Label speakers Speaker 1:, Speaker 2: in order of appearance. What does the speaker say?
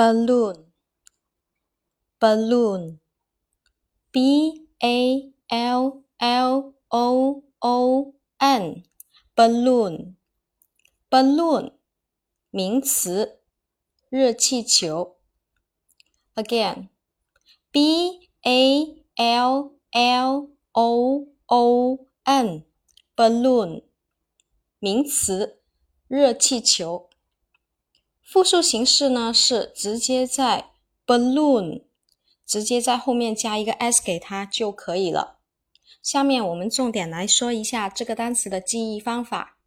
Speaker 1: balloon balloon b a l l o o n balloon balloon 名词，热气球。Again b a l l o o n balloon 名词，热气球。 复数形式呢是直接在 balloon 直接在后面加一个 s 给它就可以了。下面我们重点来说一下这个单词的记忆方法。